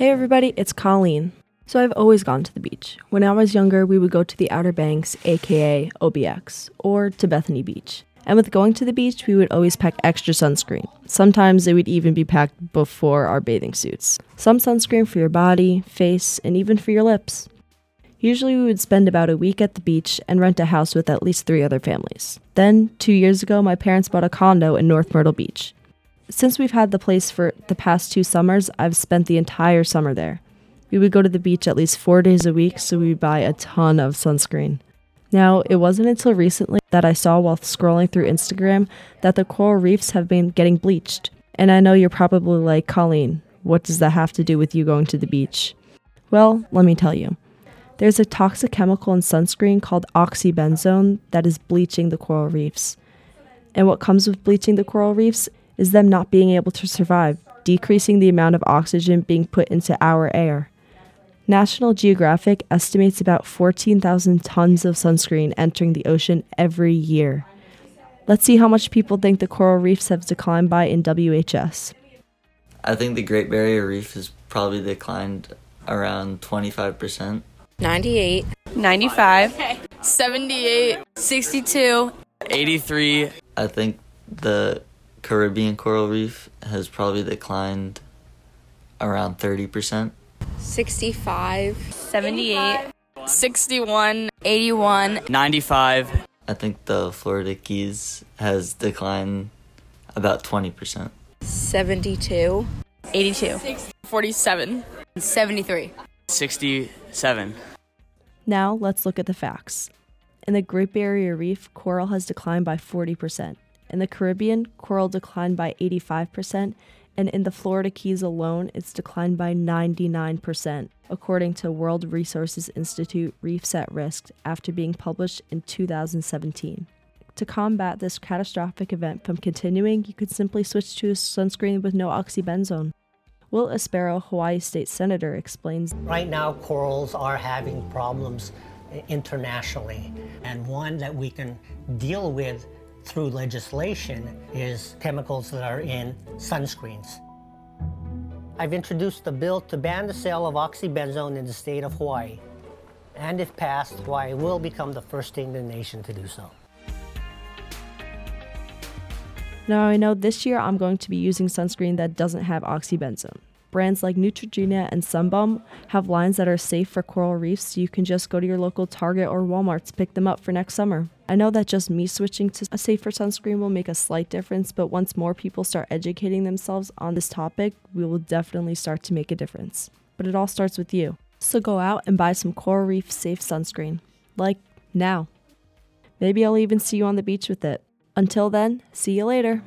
Hey everybody, it's Colleen. So I've always gone to the beach. When I was younger, we would go to the Outer Banks, aka OBX, or to Bethany Beach. And with going to the beach, we would always pack extra sunscreen. Sometimes it would even be packed before our bathing suits. Some sunscreen for your body, face, and even for your lips. Usually, we would spend about a week at the beach and rent a house with at least three other families. Then, two years ago, my parents bought a condo in North Myrtle Beach. Since we've had the place for the past two summers, I've spent the entire summer there. We would go to the beach at least four days a week, so we buy a ton of sunscreen. Now, it wasn't until recently that I saw while scrolling through Instagram that the coral reefs have been getting bleached. And I know you're probably like, Colleen, what does that have to do with you going to the beach? Well, let me tell you. There's a toxic chemical in sunscreen called oxybenzone that is bleaching the coral reefs. And what comes with bleaching the coral reefs is them not being able to survive, decreasing the amount of oxygen being put into our air. National Geographic estimates about 14,000 tons of sunscreen entering the ocean every year. Let's see how much people think the coral reefs have declined by in WHS. I think the Great Barrier Reef has probably declined around 25%. 98, 95, 78, 62, 83. I think the Caribbean coral reef has probably declined around 30%. 65, 78, 61, 81, 95. I think the Florida Keys has declined about 20%. 72, 82, 47, 73. 67. Now, let's look at the facts. In the Great Barrier Reef, coral has declined by 40%. In the Caribbean, coral declined by 85%, and in the Florida Keys alone, it's declined by 99%, according to World Resources Institute Reefs at Risk after being published in 2017. To combat this catastrophic event from continuing, you could simply switch to a sunscreen with no oxybenzone. Will Espero, Hawaii State Senator, explains Right now, corals are having problems internationally, and one that we can deal with through legislation is chemicals that are in sunscreens. I've introduced a bill to ban the sale of oxybenzone in the state of Hawaii. And if passed, Hawaii will become the first state in the nation to do so. Now I know this year I'm going to be using sunscreen that doesn't have oxybenzone. Brands like Neutrogena and Sunbum have lines that are safe for coral reefs, so you can just go to your local Target or Walmart to pick them up for next summer. I know that just me switching to a safer sunscreen will make a slight difference, but once more people start educating themselves on this topic, we will definitely start to make a difference. But it all starts with you. So go out and buy some coral reef safe sunscreen. Like now. Maybe I'll even see you on the beach with it. Until then, see you later.